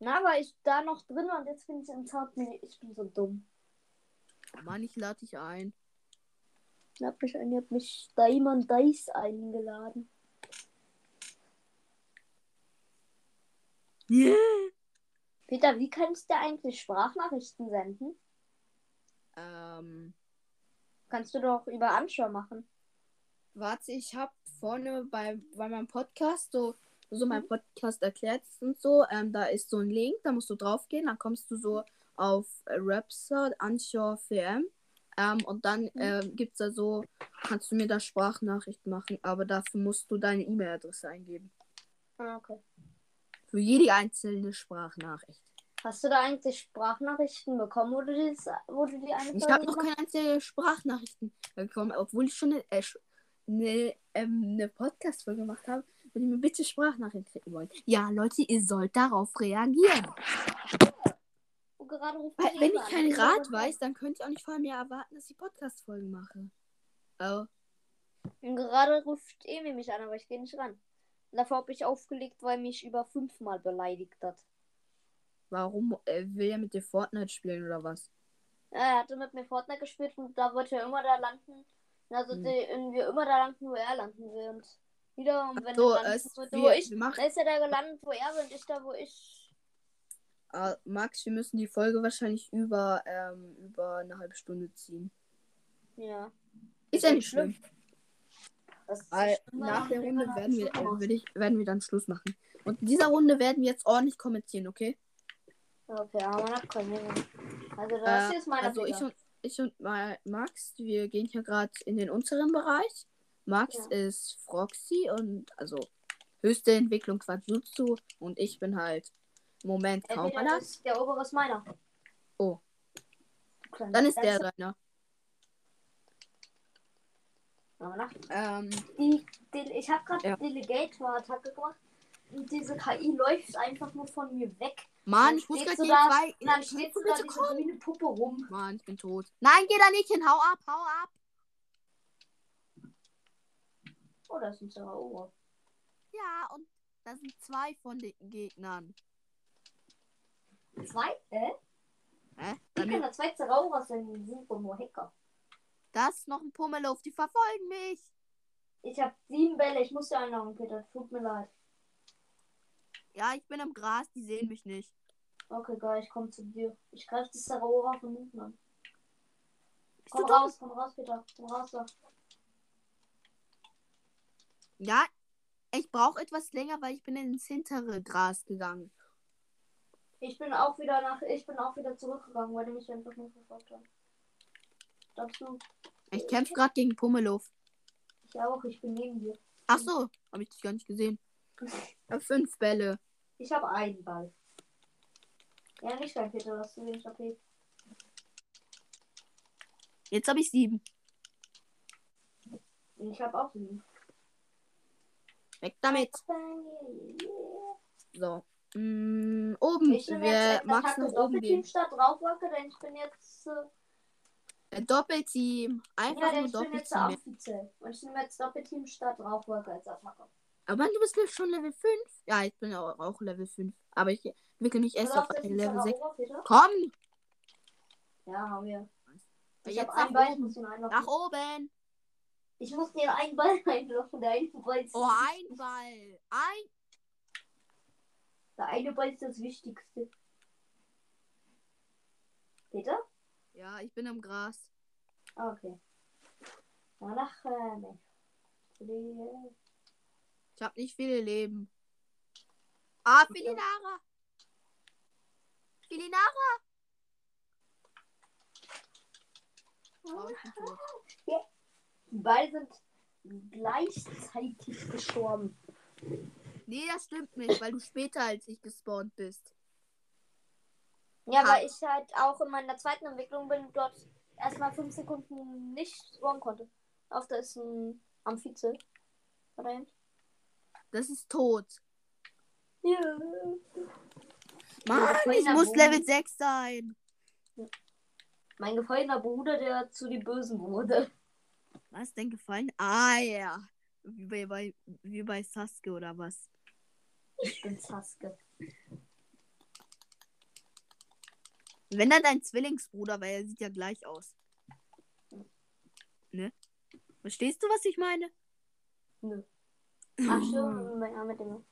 Na, weil ich da noch drin war und jetzt bin ich im Soundmenü. Ich bin so dumm. Mann, ich lade dich ein. Ich hab mich, ich hab mich Diamond Dice eingeladen. Yeah. Peter, wie kannst du eigentlich Sprachnachrichten senden? Ähm, Kannst du doch über Anschau machen. warte, ich habe vorne bei, bei meinem Podcast so, so mein Podcast erklärt und so. Ähm, da ist so ein Link, da musst du draufgehen, dann kommst du so auf äh, Rapstar, Anchor FM. Ähm, und dann ähm, gibt es da so, kannst du mir da Sprachnachrichten machen, aber dafür musst du deine E-Mail-Adresse eingeben. Ah, okay. Für jede einzelne Sprachnachricht. Hast du da eigentlich Sprachnachrichten bekommen, wo du die, wo du die eine Ich habe noch keine einzige Sprachnachrichten bekommen, obwohl ich schon eine, äh, eine, ähm, eine Podcast-Folge gemacht habe. Wenn ihr mir bitte Sprachnachrichten schicken wollt. Ja, Leute, ihr sollt darauf reagieren. Weil, wenn ich keinen Rat weiß, dann könnt ihr auch nicht von mir erwarten, dass ich Podcast-Folgen mache. Oh. Und gerade ruft Emi mich an, aber ich gehe nicht ran. Und Davor habe ich aufgelegt, weil mich über fünfmal beleidigt hat. Warum äh, will er mit dir Fortnite spielen oder was? Ja, er hatte mit mir Fortnite gespielt und da wollte er immer da landen. Also Hm. die, irgendwie immer da landen, wo er landen will. Und wieder, und wenn So, er wollte, wir, wo ich. wir Da ist er da gelandet, wo er will und ich da, wo ich. äh, Max, wir müssen die Folge wahrscheinlich über, ähm, über eine halbe Stunde ziehen. Ja. Ist ja nicht schlimm. Ist Weil nach der Runde werden wir, äh, ich, werden wir dann Schluss machen. Und in dieser Runde werden wir jetzt ordentlich kommentieren, okay? Okay, aber Junge. Also das Äh, ist meine also ich und, ich und Ma- Max, wir gehen hier gerade in den unteren Bereich. Max Ja. ist Froxy und also höchste Entwicklung Quajutsu und ich bin halt im Moment kaum Entweder Alert. ist der obere ist meiner. Oh. Dann ist der deiner. Ähm, Die, ich habe gerade Ja. Delegator-Attacke gemacht. Und diese KI läuft einfach nur von mir weg. Mann, Dann ich muss so die da- zwei. Dann Kannst steht so da diese kommen? grüne Puppe rum. Mann, ich bin tot. Nein, geh da nicht hin. Hau ab, hau ab. Oh, das ist ein Zeraora. Ja, und da sind zwei von den Gegnern. Zwei? Äh? Hä? Wie Bei kann da zwei Zerauras sein? Die sind wohl nur Hacker. Das ist noch ein Pummeluff. Die verfolgen mich. Ich habe sieben Bälle. Ich muss dir einloggen, Peter. Tut mir leid. Ja, ich bin im Gras. Die sehen mich nicht. Okay, geil. Ich komme zu dir. Ich greife das Zeraora von hinten an. Bist Komm raus, komm raus, Peter. Komm raus da. Ja, ich brauche etwas länger, weil ich bin ins hintere Gras gegangen. Ich bin auch wieder nach. Ich bin auch wieder zurückgegangen, weil die mich einfach nur verfolgt haben. Du? Ich kämpfe gerade gegen Pummeluff. Ich auch. Ich bin neben dir. Ach so, habe ich dich gar nicht gesehen. Fünf Bälle. Ich habe einen Ball. Ja, nicht dein Peter, ist zu wenig AP. Jetzt habe ich sieben. Ich habe auch sieben. Weg damit. So. Mm, oben. Ich Wer jetzt Attacke nach oben gehen? Denn ich bin jetzt. Äh, Doppelteam. Einfach Ja, nur ich bin jetzt Doppelteam. offiziell. Und ich nehme jetzt Doppelteam statt Rauchwolke als Attacke. Aber du bist jetzt schon Level 5. Ja, ich bin auch, auch Level 5. Aber ich entwickle mich erst auf auf, Level aber 6. Ober, Peter. Komm! Ja, haben wir. Ich Jetzt habe nach einen Ball, ich oben. muss ihn einlochen. Nach oben! Ich muss dir einen Ball einlochen. Der eine Ball ist, Oh, ein Ball! Ein! der eine Ball ist das Wichtigste. Peter? Ja, ich bin im Gras. Okay. Danach, äh, Ich habe nicht viele Leben. Ah, Filinara! Filinara! Oh. Die beiden sind gleichzeitig gestorben. Nee, das stimmt nicht, weil du später als ich gespawnt bist. Ja, weil ich halt auch in meiner zweiten Entwicklung bin und dort erstmal fünf Sekunden nicht spawnen konnte. Auf da ist ein Amphize. Das ist tot. Ja. Mann, ich muss. Level 6 sein. Mein gefallener Bruder, der zu den Bösen wurde. Was denn gefallen? Ah, ja. Wie bei, wie bei Sasuke oder was? Ich bin Saske. Wenn dann dein Zwillingsbruder, weil er sieht ja gleich aus. Ne? Verstehst du, was ich meine? Nö. Ach stimmt, ja, mit dem.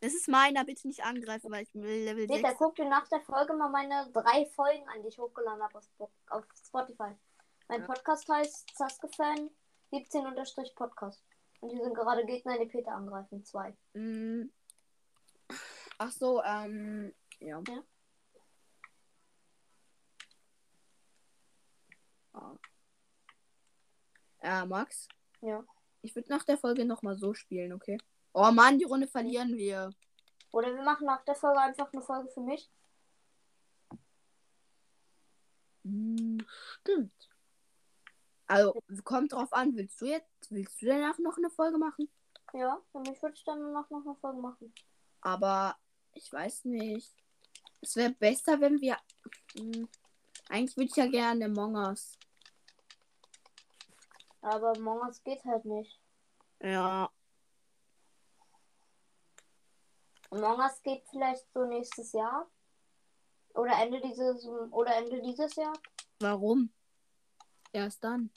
Das ist meiner, bitte nicht angreifen, weil ich will Level Peter, 6. guck dir nach der Folge mal meine drei Folgen an, die ich hochgeladen habe auf Spo- auf Spotify. Mein Ja. Podcast heißt Saske-Fan 17-Podcast. Und die sind gerade Gegner, die Peter angreifen. Zwei. Mm. Ach so, ähm, ja. Ja. Ah. Äh, Max, Ja. ich würde nach der Folge nochmal so spielen, okay? Oh Mann, die Runde verlieren wir. Oder wir machen nach der Folge einfach eine Folge für mich. Hm, stimmt. Also, kommt drauf an, willst du jetzt, willst du danach noch eine Folge machen? Ja, für mich würde ich dann noch, noch eine Folge machen. Aber ich weiß nicht. Es wäre besser, wenn wir. Hm, eigentlich würde ich ja gerne Among Us. Aber morgens geht halt nicht. Ja. Among Us geht vielleicht so nächstes Jahr. Oder Ende dieses oder Ende dieses Jahr. Warum? Erst dann.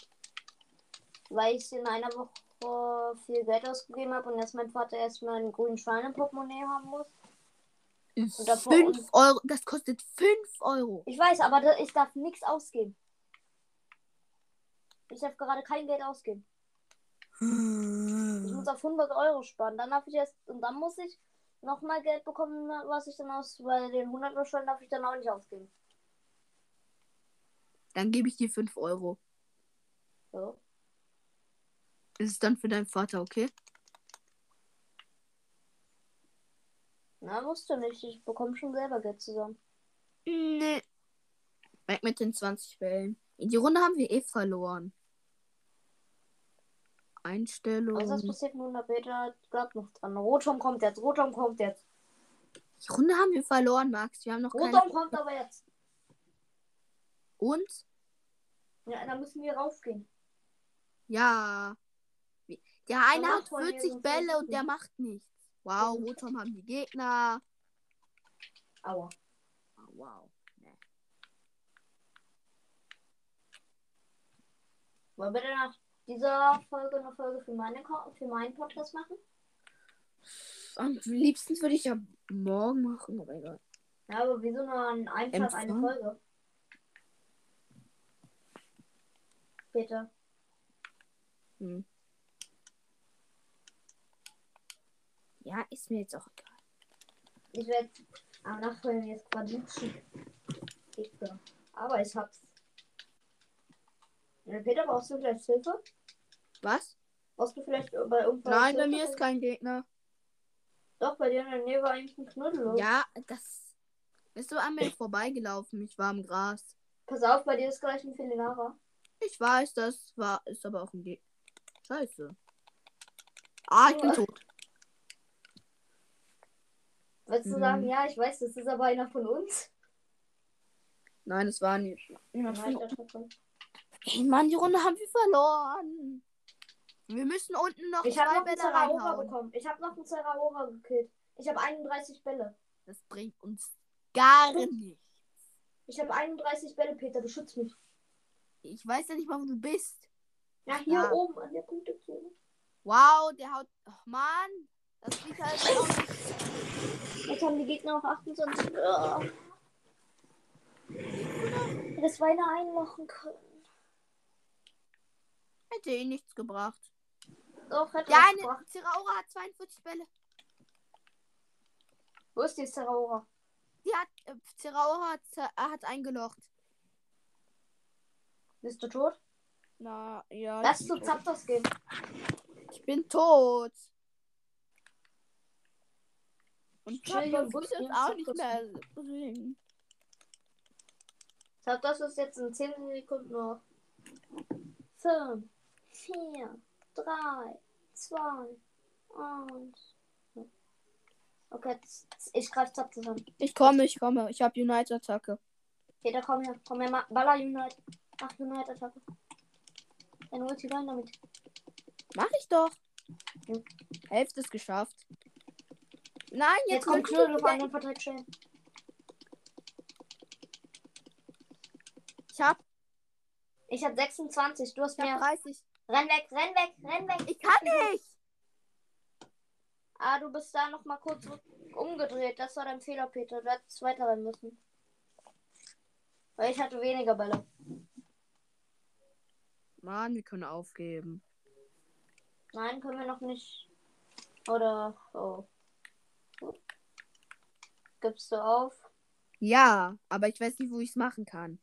Weil ich in einer Woche viel Geld ausgegeben habe und jetzt mein Vater erstmal einen grünen Schein im Portemonnaie haben muss. Und davor- 5 Euro. Das kostet 5 Euro. Ich weiß, aber da- ich darf nichts ausgeben. Ich darf gerade kein Geld ausgeben. Ich muss auf 100 Euro sparen. Dann darf ich erst und dann muss ich nochmal Geld bekommen, was ich dann aus, weil den 100 Euro darf ich dann auch nicht ausgeben. Dann gebe ich dir 5 Euro. So. Ist es dann für deinen Vater, okay? Na, musst du nicht. Ich bekomme schon selber Geld zusammen. Nee. Weg mit den 20 Wellen. Die Runde haben wir eh verloren. Einstellung. Was ist passiert nun? Peter glaubt noch dran. Rotom kommt jetzt. Rotom kommt jetzt. Die Runde haben wir verloren, Max. Wir haben noch keine. Rotom kommt aber jetzt. Und? Ja, da müssen wir raufgehen. Ja. Der eine hat wollen wir 40 sonst Bälle was und der macht nichts. Wow. Rotom haben die Gegner. Aua. Wow. Nee. Wollen wir denn nach dieser Folge eine Folge für, meine, für meinen Podcast machen? Am liebsten würde ich ja morgen machen, aber egal. Ja, aber wieso nur an einem Tag eine? Folge? Peter. Hm. Ja, ist mir jetzt auch egal. Ich werde am Nachfolgen jetzt quadrutschen. Egal. Aber ich hab's. Ja, Peter, brauchst du vielleicht Hilfe? Was? Brauchst du vielleicht bei irgendwas Nein, bei mir ist kein Gegner. Doch, bei dir in der Nähe war eigentlich ein Knuddel. Ja, das. Bist du an mir vorbeigelaufen? Ich war im Gras. Pass auf, bei dir ist gleich ein Felinara. Ich weiß, das war. Ist aber auch ein Gegner. Scheiße. Ah, ich bin Ja. tot. Willst du Mhm. sagen, ja, ich weiß, das ist aber einer von uns? Nein, es war nicht. Erweiterte. Ey, Mann, die Runde haben wir verloren. Wir müssen unten noch Ich habe zwei noch Bälle reinhauen. bekommen. Ich habe noch einen Zeraora gekillt. Ich habe 31 Bälle. Das bringt uns gar nichts. Ich habe 31 Bälle, Peter. Beschütz mich. Ich weiß ja nicht mal, wo du bist. Ja, hier Ja. oben an der Punktezone. Wow, der haut. Ach, Mann. Das geht halt auch. Jetzt haben die Gegner auch 28. Ja. Das Weine einlochen können. Hätte eh nichts gebracht. Doch, hätte Der was eine, gebracht. Zeraora hat 42 Bälle. Wo ist die Zeraora? Die hat, äh, Zeraora hat, äh, hat eingelocht. Bist du tot? Na, ja. Lass ich, zu Zapdos gehen. ich bin tot. Und Chill, Zapdos Jungs, wird uns Jungs, auch nicht Zapdos. mehr bringen. Zapdos ist jetzt in 10 Sekunden noch. 5, 4, 3, 2, 1. Okay, das- ich greife Zapdos an. Ich komme, ich komme. Ich habe Unite-Attacke. Peter, komm her. Komm her, Baller Unite. Ach, Unite-Attacke. Dann Ulti rein damit. Mach ich doch. Hm. Hälfte ist geschafft. Nein, jetzt, Jetzt kommt Knödel und verteilt Shane. Ich hab, Ich hab 26, du hast mehr. 30. Renn weg, renn weg, renn weg. Ich kann nicht. Ah, du bist da noch mal kurz umgedreht. Das war dein Fehler, Peter. Du hättest weiter rennen müssen. Weil ich hatte weniger Bälle. Mann, wir können aufgeben. Nein, können wir noch nicht. Oder. Oh. Gibst du auf? Ja, aber ich weiß nicht, wo ich es machen kann.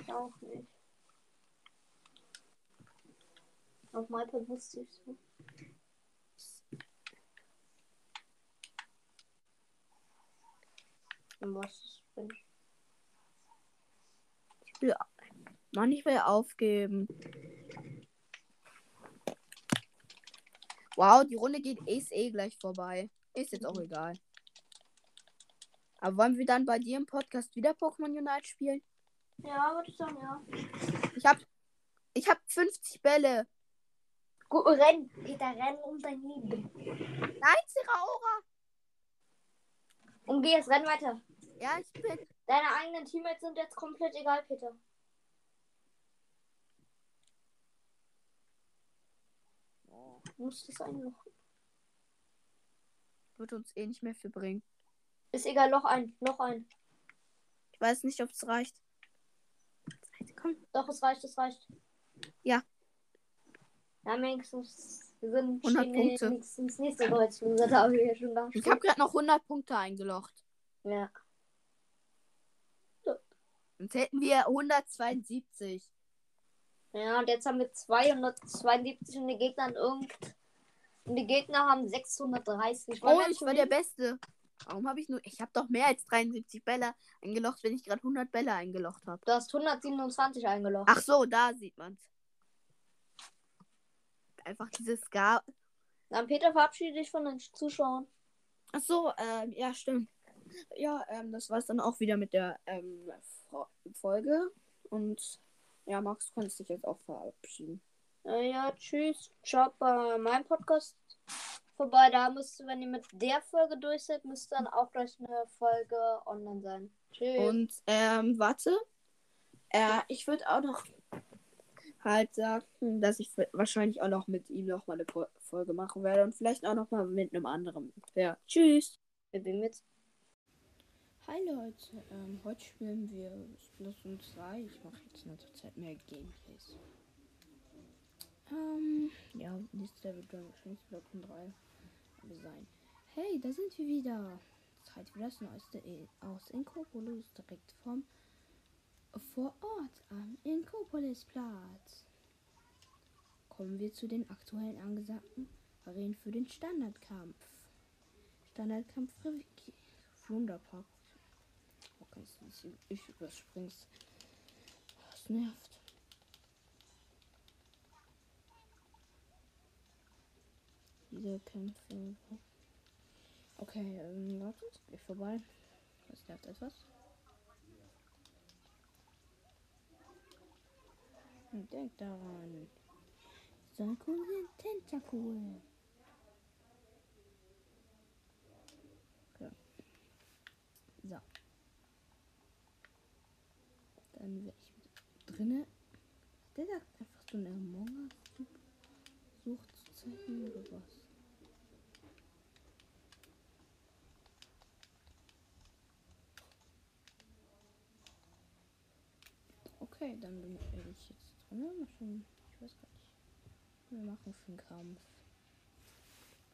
Ich auch nicht. Auf mein iPad wusste ich so. Was ist ich? Mann, ich will aufgeben. Wow, die Runde geht ist eh gleich vorbei. Ist jetzt auch egal. Aber wollen wir dann bei dir im Podcast wieder Pokémon Unite spielen? Ja, würde ich sagen, ja. Ich hab, ich hab 50 Bälle. Gut, renn, Peter, renn um dein Leben. Nein, Zeraora. Und geh jetzt, renn weiter. Ja, ich bin. Deine eigenen Teammates sind jetzt komplett egal, Peter. Du musst das einlochen. Wird uns eh nicht mehr viel bringen. Ist egal, Loch ein, Loch ein. Ich weiß nicht, ob es reicht. Komm. Doch, es reicht, es reicht. Ja. Ja, wenigstens, wir sind 100 stehen Punkte. wenigstens nächste Kreuzlose, da haben wir ja schon da. Ich habe gerade noch 100 Punkte eingelocht. Ja. Sonst hätten wir 172. Ja, und jetzt haben wir 272 und die Gegner haben irgend. Und die Gegner haben 630. Oh, ich war der? Beste. Warum habe ich nur. Ich habe doch mehr als 73 Bälle eingelocht, wenn ich gerade 100 Bälle eingelocht habe. Du hast 127 eingeloggt. Ach so, da sieht man's. Einfach dieses Gar. Dann Peter, verabschiede dich von den Zuschauern. Ach so, ähm, ja, stimmt. Ja, ähm, das war's dann auch wieder mit der ähm, Fo- Folge. Und ja, Max, du kannst dich jetzt auch verabschieden. Äh, ja, tschüss. Schaut bei meinem Podcast vorbei. Da müsste, wenn ihr mit der Folge durch seid, müsste dann auch gleich eine Folge online sein. Tschüss. Und ähm, warte. Äh, ich würde auch noch halt sagen, dass ich wahrscheinlich auch noch mit ihm noch mal eine Po- Folge machen werde und vielleicht auch noch mal mit einem anderen. Ja, tschüss. Wir bin jetzt. Hi Leute, ähm, heute spielen wir Splatoon 2. Ich mache jetzt in letzter Zeit mehr Gameplays. Ähm, ja, nächstes Level dann wahrscheinlich Splatoon 3 sein. Hey, da sind wir wieder. Zeit für das Neueste i- aus Inkopolis direkt vom vor Ort am Inkopolisplatz. Kommen wir zu den aktuellen angesagten Arenen für den Standardkampf. Standardkampf Wunderpark. Okay, ich, ich überspring's. Das nervt. Diese Kämpfe. Okay, ähm, warte, ich vorbei. Das nervt etwas. Denk daran. Sakura sind Tentakel. Okay. So. Dann wäre ich wieder drinne. Ist der da einfach so eine Among Us sucht zu zeigen oder was? Okay, dann bin ich drin. Mal schauen. Ich weiß gar nicht. Was wir machen für einen Kampf.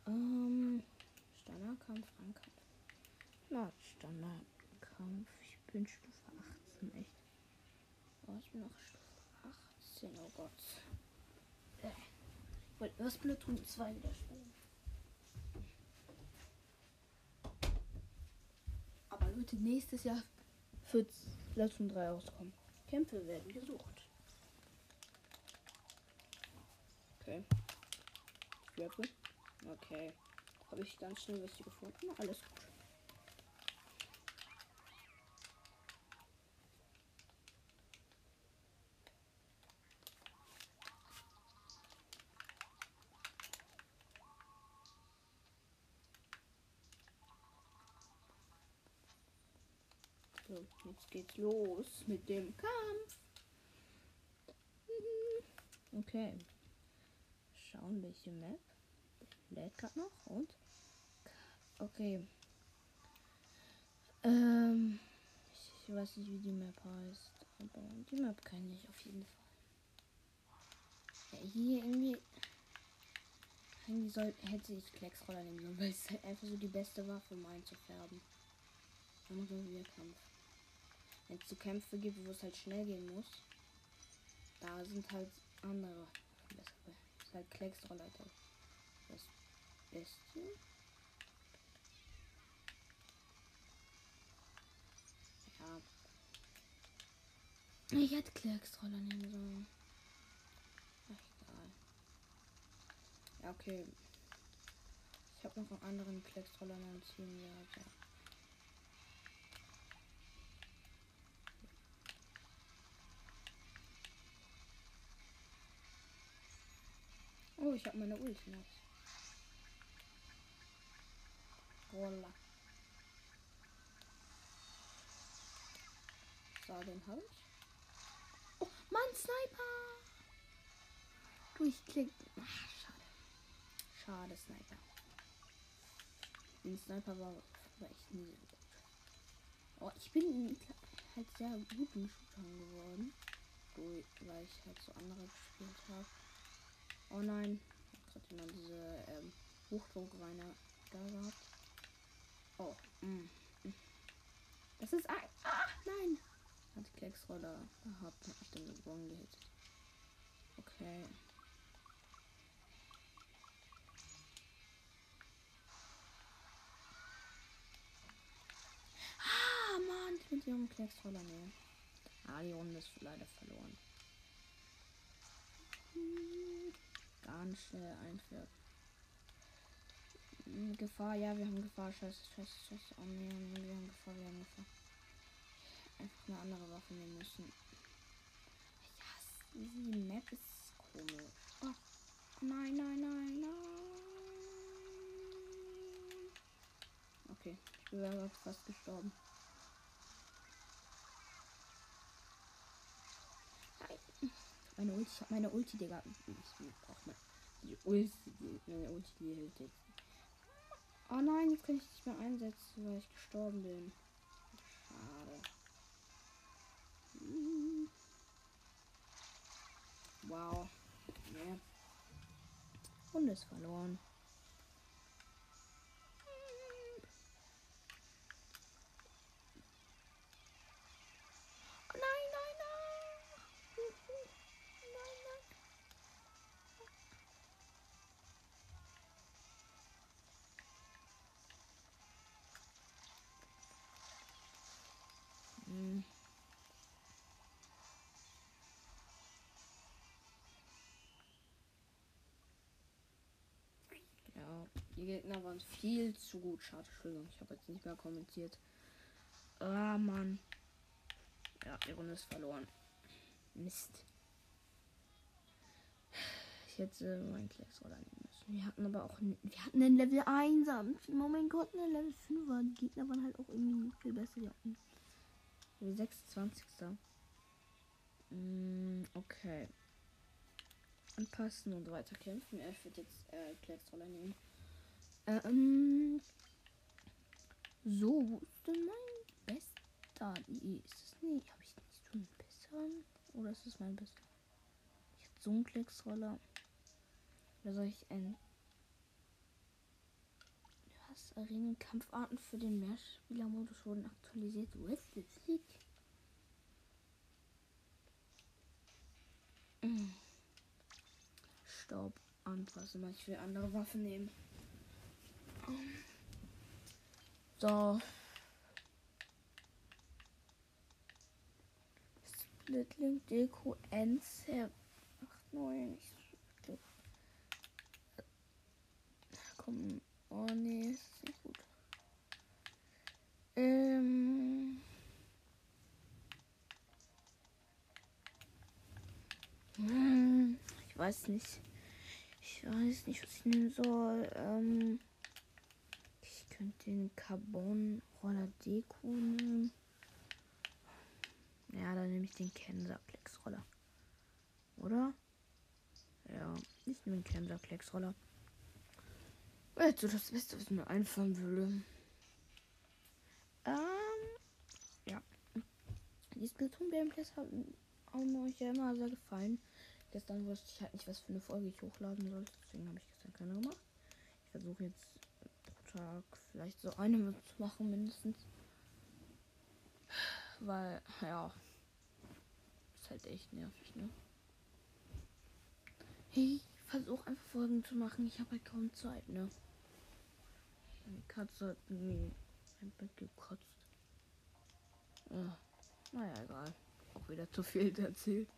Ähm, Standardkampf, Rangkampf. Na, Standardkampf. Ich bin Stufe 18, echt. Oh, ich bin noch Stufe 18, oh Gott. Ich wollte erst Splatoon 2 wieder spielen. Aber Leute, nächstes Jahr wird Splatoon 3 rauskommen. Kämpfe werden gesucht. Okay. Würfel. Okay. Habe ich ganz schnell was gefunden? Alles gut. So, jetzt geht's los mit dem Kampf. Okay. Schauen, welche Map. Lädt gerade noch und. Okay. Ähm. Ich weiß nicht, wie die Map heißt. Aber die Map kenne ich auf jeden Fall. Ja, hier irgendwie. Irgendwie soll, hätte ich Klecksroller nehmen sollen, weil es halt einfach so die beste Waffe, um einzufärben. Dann man wieder Kampf. Wenn es so Kämpfe gibt, wo es halt schnell gehen muss, da sind halt andere bessere. Ist halt Klecksroller das Beste. Ja. Ich hätte Klecksroller nehmen sollen. Ach, egal. Ja, okay. Ich habe noch einen anderen Klecksroller in meinem Team. Ja. Oh, ich habe meine Ulti noch. Roller. So, den habe ich. Oh, Mann, Sniper! Durchklickt. Ach, schade. Schade, Sniper. Den Sniper war, war echt nie so gut. Oh, ich bin halt sehr gut im Shootern geworden. Weil ich halt so andere gespielt habe. Oh nein. Hat jemand diese ähm, Hochdruckreiner da gehabt. Oh. Mm, mm. Das ist ein. Ah, nein. Hat Klecksroller gehabt. Hat mich dann gewonnen gehittet. Okay. Ah, Mann. Ich bin ihrem Klecksroller näher. Ah, die Runde ist leider verloren. Ganz schnell einfährt. Hm, Gefahr, ja, wir haben Gefahr. Scheiße, scheiße, scheiße. Oh nee, nee, wir haben Gefahr, wir haben Gefahr. Einfach eine andere Waffe nehmen müssen. Ja, die Map ist komisch. Oh, nein, nein, nein, nein. Okay, ich bin fast gestorben. Meine Ulti, meine Ulti, Digga. Ich brauch mal die Ulti, die, meine Ulti, die hält jetzt. Oh nein, jetzt kann ich nicht mehr einsetzen, weil ich gestorben bin. Schade. Wow. Ja. Und ist verloren. Die Gegner waren viel zu gut. Schade, Entschuldigung, ich habe jetzt nicht mehr kommentiert. Ah, Mann. Ja, die Runde ist verloren. Mist. hätte meinen Klecksroller nehmen müssen. Wir hatten aber auch einen, wir hatten einen Level 1. Oh mein Gott, einen Level 5er. Die Gegner waren halt auch irgendwie viel besser. Die hatten Level 26. Mm, okay. Anpassen und weiter kämpfen. Er wird jetzt äh, Klecksroller nehmen. Ähm. So, wo ist denn mein bester? Ist es nicht? Habe ich nicht so einen besseren? Oder ist es mein bester? Ich habe so einen Klecksroller. Oder soll ich ein. Was? Arenen-Kampfarten für den Mehrspielermodus wurden aktualisiert. Wo ist das liegt? Staub anpassen. Ich will andere Waffen nehmen. So. Splitlink Deko Enzer 89. Komm. Oh nee, ist nicht gut. Ähm. Hm, Ich weiß nicht. Ich weiß nicht, was ich nehmen soll. Ähm. Könnte den Carbon Roller Deko nehmen. Ja, dann nehme ich den Kenserplex Roller. Oder? Ja, ich nehme den Kenserplex Roller. Jetzt so das Beste, was mir einfallen würde. Ähm, ja. Die Splatoon Gameplays haben, haben euch ja immer sehr gefallen. Gestern wusste ich halt nicht, was für eine Folge ich hochladen soll. Deswegen habe ich gestern keine gemacht. Ich versuche jetzt Tag vielleicht so eine zu machen, mindestens. Weil, ja. Ist halt echt nervig, ne? Hey, ich versuche einfach Folgen zu machen. Ich habe halt kaum Zeit, ne? Die Katze hat irgendwie ein Bett gekotzt. Ja. Naja, egal. Auch wieder zu viel erzählt.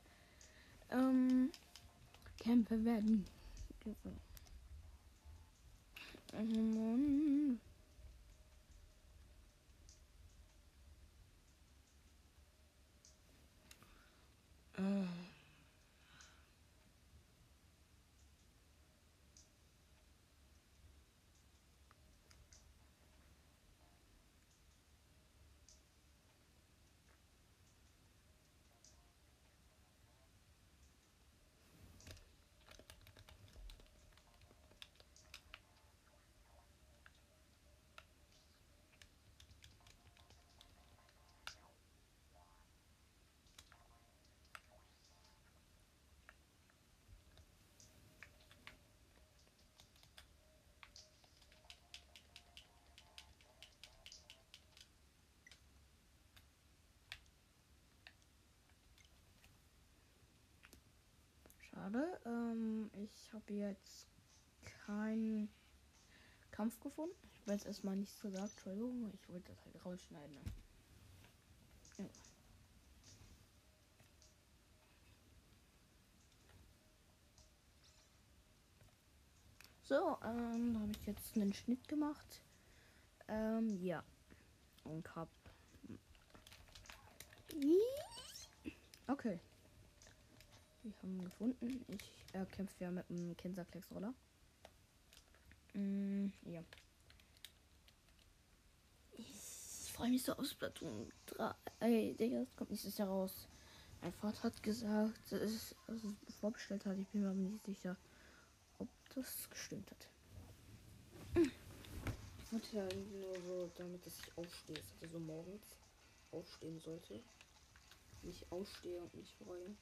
Ähm. Kämpfe werden. Oh Mann. Schade. Ähm, ich habe jetzt keinen Kampf gefunden. Ich habe jetzt erstmal nichts gesagt. Entschuldigung, ich wollte das halt rausschneiden. Ne? Ja. So, ähm, da habe ich jetzt einen Schnitt gemacht. Ähm, ja. Und hab. Okay. Wir haben gefunden. Ich äh, kämpfe ja mit einem Kinserklecksroller. Mm, ja. Ich freue mich so auf Splatoon 3. Ey, Digga, das kommt nächstes Jahr raus. Mein Vater hat gesagt, dass es es vorbestellt hat. Ich bin mir aber nicht sicher, ob das gestimmt hat. Ich wollte ja nur so, damit dass ich aufstehe. dass ich so morgens aufstehen sollte. Nicht ausstehe und mich freue.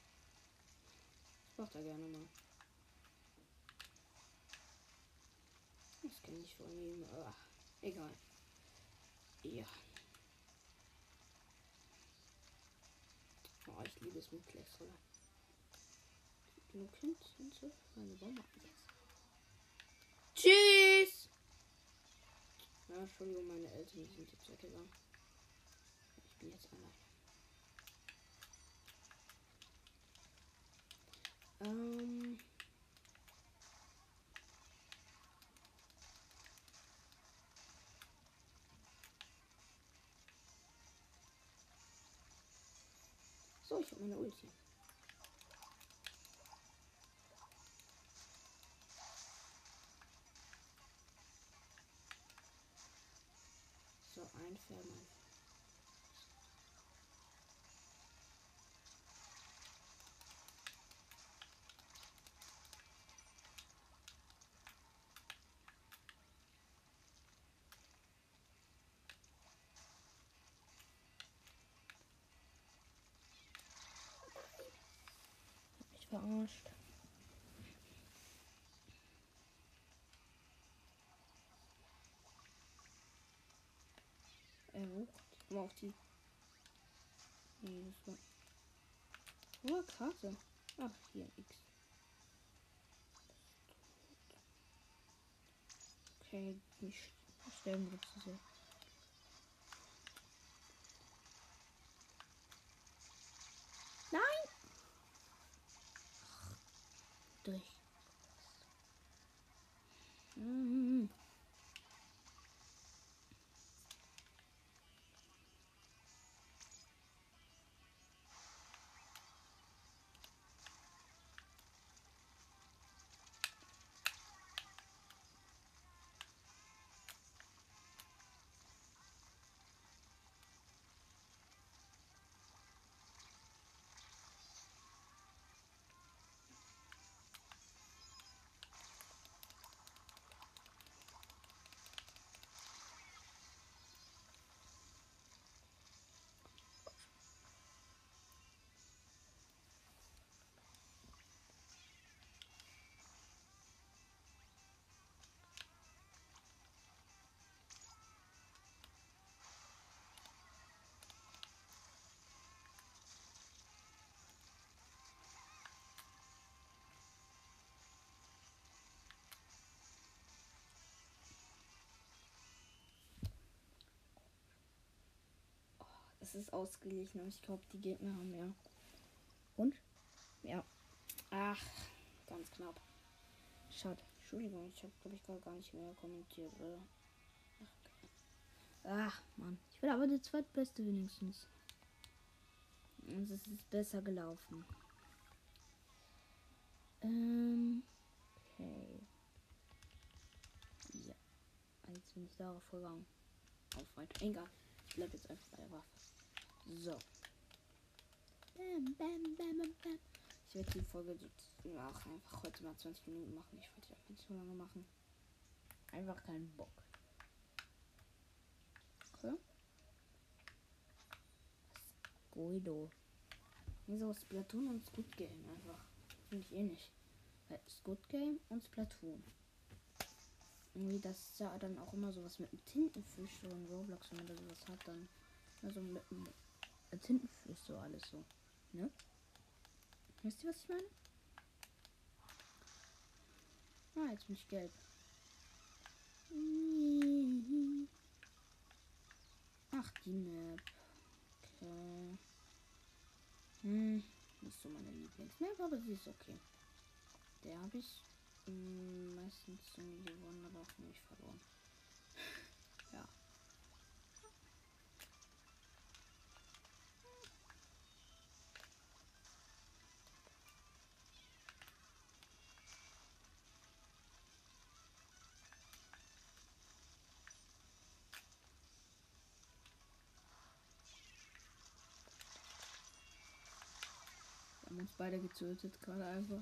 Ich mach da gerne mal. Das kann ich vornehmen. Ach, egal. Ja. Oh, ich liebe es mit Klecksroller. Genug Kind und so. Meine Bombe jetzt. Tschüss! Ja, Entschuldigung, meine Eltern sind jetzt weggegangen. Ich bin jetzt allein. Ähm. So, ich habe meine Ulti. So, einfärben, einfärben. Verarscht. Er hoch. Aber auch die. Nee, das war. War Karte? Ach, hier, X. Okay, mich sterben wird zu sehr. Nein! Ach, durch. Es ist ausgeglichen, aber ich glaube, die Gegner haben mehr. Und? Ja. Ach, ganz knapp. Schade. Entschuldigung, ich habe, glaube ich, gerade gar nicht mehr kommentiert. Oder? Ach, Mann. Ich will aber der zweitbeste wenigstens. Und es ist besser gelaufen. Ähm. Okay. Ja. Jetzt bin ich darauf gegangen. Auf weiter. Egal. Ich bleib jetzt einfach bei der Waffe. So. Bam, bam, bam, bam, bam. Ich werde die Folge ach, einfach heute mal 20 Minuten machen. Ich wollte die auch nicht so lange machen. Einfach keinen Bock. Okay. Guido. Wieso Splatoon und Squid Game einfach? Finde ich eh nicht. Squid Game und Splatoon. Irgendwie das ist ja dann auch immer sowas mit einem Tintenfisch und Roblox, wenn man da sowas hat, dann also mit einem Tintenfisch so alles so. Ne? Wisst ihr, was ich meine? Ah, jetzt bin ich gelb. Ach, die Map. Okay. Hm, nicht so meine Lieblingsmap, aber sie ist okay. Der habe ich hm, meistens irgendwie gewonnen, aber auch nicht verloren. Uns beide getötet gerade einfach.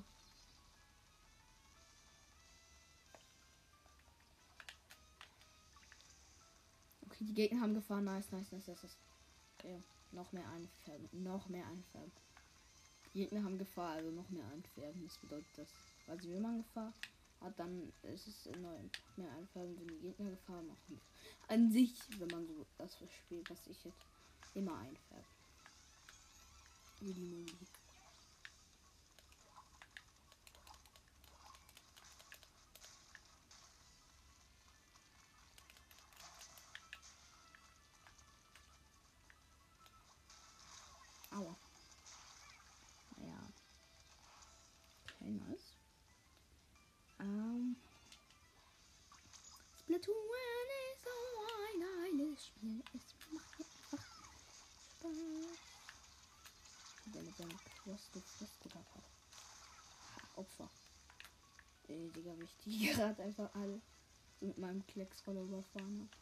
Okay, die Gegner haben gefahren. Nice, nice, nice, nice. Okay, noch mehr einfärben. Noch mehr einfärben. Die Gegner haben Gefahr, also noch mehr einfärben. Das bedeutet das. Also wenn man Gefahr hat, dann ist es neu. Mehr einfärben, wenn die Gegner Gefahr machen. An sich, wenn man so das spielt, was ich jetzt immer einfärben. Wie die Mumie. Splatoon ist so ein geiles Spiel. Es macht mir einfach Spaß. Mit seinem Quest Frist gehabt hat. Ha, Opfer. Ey, Digga, wie ich die gerade einfach alle mit meinem Klecks voll überfahren habe.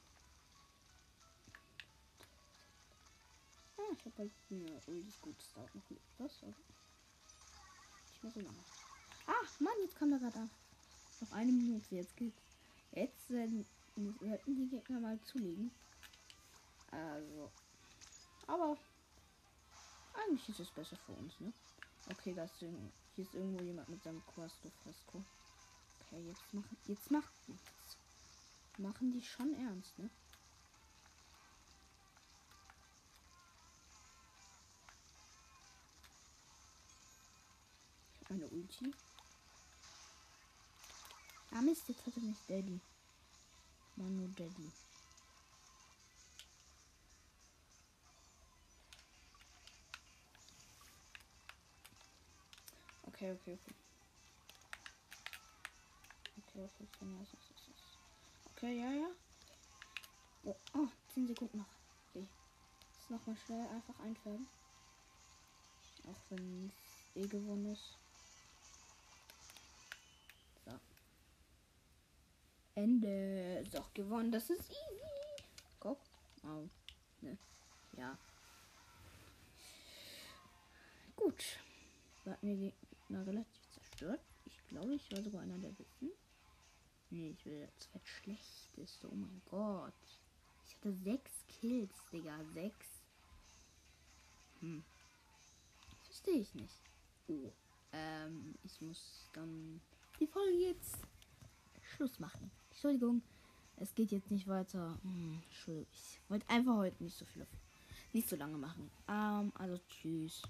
ich habe halt eine richtig gute Start noch mit aber nicht mehr so lange. Ah, Mann, jetzt kam er gerade Noch eine Minute, jetzt geht's. Jetzt werden sollten die Gegner mal zulegen. Also. Aber eigentlich ist es besser für uns, ne? Okay, das hier ist irgendwo jemand mit seinem Quasto Fresco. Okay, jetzt machen. Jetzt macht. Jetzt machen die schon ernst, ne? Meine Ulti. Ah Mist, jetzt hatte mich Daddy. Manu Daddy. Okay, okay, okay. Okay, okay, okay, so, so, so. okay, ja, ja. Oh, oh, 10 Sekunden noch. Okay. Jetzt nochmal schnell einfach einfärben. Auch wenn es eh gewonnen ist. So. Ende. So, gewonnen. Das ist easy. Guck. Oh. Ne. Ja. Gut. Wir die na, relativ zerstört. Ich glaube, ich war sogar einer der besten. Nee, ich will der zweitschlechteste. Oh mein Gott. Ich hatte sechs Kills, Digga. Sechs. Hm. Verstehe ich nicht. Oh. Ähm, ich muss dann die Folge jetzt Schluss machen. Entschuldigung. Es geht jetzt nicht weiter. Hm, Entschuldigung. Ich wollte einfach heute nicht so viel, nicht so lange machen. Ähm, also tschüss.